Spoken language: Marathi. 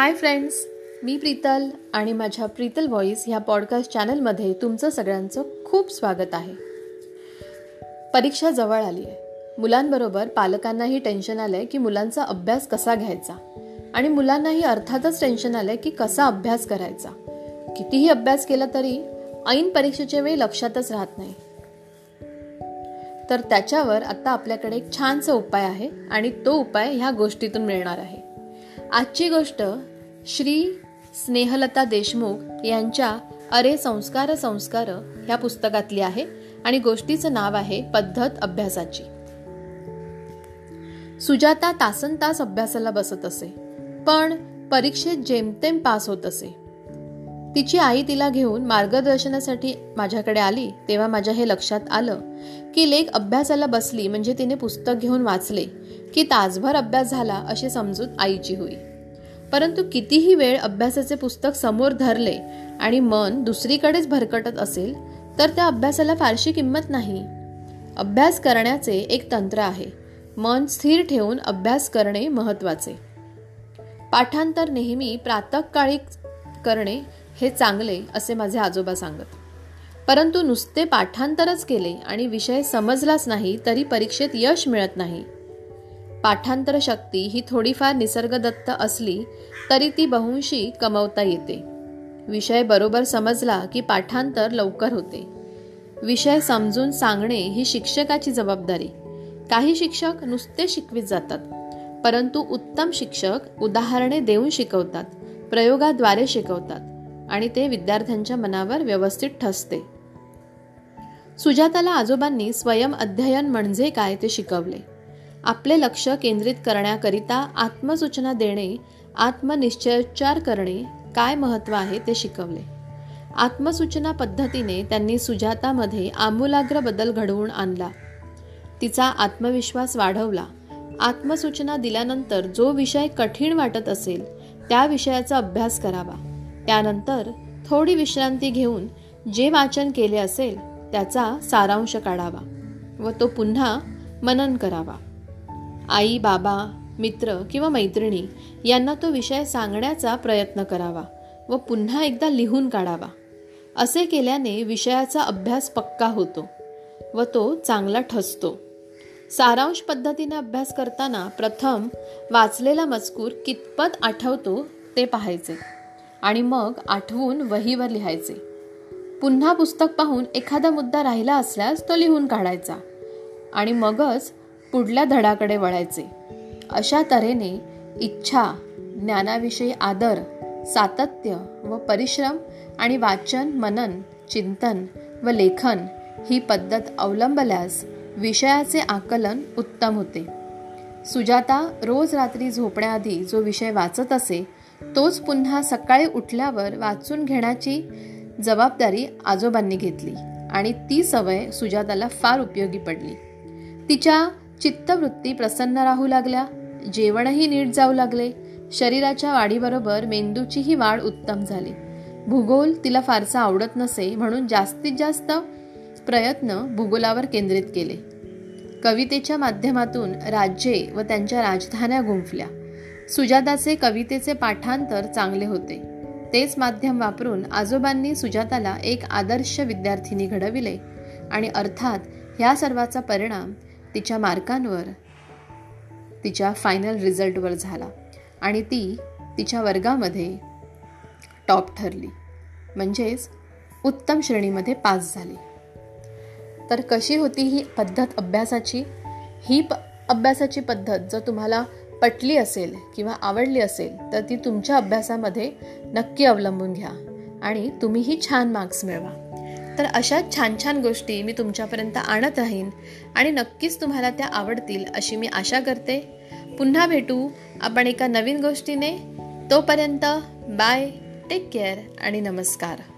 हाय फ्रेंड्स मी प्रीतल आणि माझ्या प्रीतल व्हॉईस ह्या पॉडकास्ट चॅनलमध्ये तुमचं सगळ्यांचं खूप स्वागत आहे. परीक्षा जवळ आली आहे. मुलांबरोबर पालकांनाही टेन्शन आलं आहे की मुलांचा अभ्यास कसा घ्यायचा? आणि मुलांनाही अर्थातच टेन्शन आलं आहे की कसा अभ्यास करायचा? कितीही अभ्यास केला तरी ऐन परीक्षेच्या वेळी लक्षातच राहत नाही. तर त्याच्यावर आता आपल्याकडे एक छानसा उपाय आहे आणि तो उपाय ह्या गोष्टीतून मिळणार आहे. आजची गोष्ट श्री स्नेहलता देशमुख यांच्या अरे संस्कार संस्कार ह्या पुस्तकातली आहे आणि गोष्टीचं नाव आहे पद्धत अभ्यासाची. सुजाता तासन तास अभ्यासाला बसत असे पण परीक्षेत जेमतेम पास होत असे. तिची आई तिला घेऊन मार्गदर्शनासाठी माझ्याकडे आली तेव्हा माझ्या हे लक्षात आलं की लेख अभ्यासाला बसली म्हणजे तिने पुस्तक घेऊन वाचले की तासभर अभ्यास झाला अशी समजूत आईची होई. परंतु कितीही वेळ अभ्यासाचे पुस्तक समोर धरले आणि मन दुसरीकडेच भरकटत असेल तर त्या अभ्यासाला फारशी किंमत नाही. अभ्यास करण्याचे एक तंत्र आहे. मन स्थिर ठेवून अभ्यास करणे महत्त्वाचे पाठांतर नेहमी प्रातकाळी करणे हे चांगले असे माझे आजोबा सांगत. परंतु नुसते पाठांतरच केले आणि विषय समजलाच नाही तरी परीक्षेत यश मिळत नाही. पाठांतर शक्ती ही थोडीफार निसर्गदत्त असली तरी ती बहुंशी कमवता येते. विषय बरोबर समजला की पाठांतर लवकर होते. विषय समजून सांगणे ही शिक्षकाची जबाबदारी. काही शिक्षक नुसते शिकवित जातात परंतु उत्तम शिक्षक उदाहरणे देऊन शिकवतात प्रयोगाद्वारे शिकवतात आणि ते विद्यार्थ्यांच्या मनावर व्यवस्थित ठसते. सुजाताला आजोबांनी स्वयं अध्ययन म्हणजे काय ते शिकवले. आपले लक्ष केंद्रित करण्याकरिता आत्मसूचना देणे आत्मनिश्चयोच्चार करणे काय महत्त्व आहे ते शिकवले. आत्मसूचना पद्धतीने त्यांनी सुजातामध्ये आमूलाग्र बदल घडवून आणला. तिचा आत्मविश्वास वाढवला. आत्मसूचना दिल्यानंतर जो विषय कठीण वाटत असेल त्या विषयाचा अभ्यास करावा. त्यानंतर थोडी विश्रांती घेऊन जे वाचन केले असेल त्याचा सारांश काढावा व तो पुन्हा मनन करावा. आई बाबा मित्र किंवा मैत्रिणी यांना तो विषय सांगण्याचा प्रयत्न करावा व पुन्हा एकदा लिहून काढावा. असे केल्याने विषयाचा अभ्यास पक्का होतो व तो चांगला ठसतो. सारांश पद्धतीने अभ्यास करताना प्रथम वाचलेला मजकूर कितपत आठवतो ते पाहायचे आणि मग आठवून वहीवर लिहायचे. पुन्हा पुस्तक पाहून एखादा मुद्दा राहिला असल्यास तो लिहून काढायचा आणि मगच पुढल्या धडाकडे वळायचे. अशा तऱ्हेने इच्छा ज्ञानाविषयी आदर सातत्य व परिश्रम आणि वाचन मनन चिंतन व लेखन ही पद्धत अवलंबल्यास विषयाचे आकलन उत्तम होते. सुजाता रोज रात्री झोपण्याआधी जो विषय वाचत असे तोच पुन्हा सकाळी उठल्यावर वाचून घेण्याची जबाबदारी आजोबांनी घेतली आणि ती सवय सुजाताला फार उपयोगी पडली. तिच्या चित्तवृत्ती प्रसन्न राहू लागल्या जेवणही नीट जाऊ लागले शरीराच्या वाढीबरोबर मेंदूचीही वाढ उत्तम झाली. भूगोल तिला फारसा आवडत नसे म्हणून जास्तीत जास्त प्रयत्न भूगोलावर केंद्रित केले. कवितेच्या माध्यमातून राज्ये व त्यांच्या राजधान्या गुंफल्या. सुजाताचे कवितेचे पाठांतर चांगले होते. तेच माध्यम वापरून आजोबांनी सुजाताला एक आदर्श विद्यार्थिनी घडविले आणि अर्थात ह्या सर्वाचा परिणाम तिच्या मार्कांवर तिच्या फायनल रिझल्टवर झाला. आणि ती तिच्या वर्गामध्ये टॉप ठरली. म्हणजेच उत्तम श्रेणीमध्ये पास झाली. तर कशी होती ही पद्धत अभ्यासाची? ही प अभ्यासाची पद्धत जर तुम्हाला पटली असेल किंवा आवडली असेल तर ती तुमच्या अभ्यासामध्ये नक्की अवलंबून घ्या. आणि तुम्हीही छान मार्क्स मिळवा. तर अशा छान छान गोष्टी मी तुमच्यापर्यंत आणत राहीन आणि नक्कीच तुम्हाला त्या आवडतील अशी मी आशा करते. पुन्हा भेटू आपण एका नवीन गोष्टीने. तोपर्यंत बाय टेक केअर आणि नमस्कार.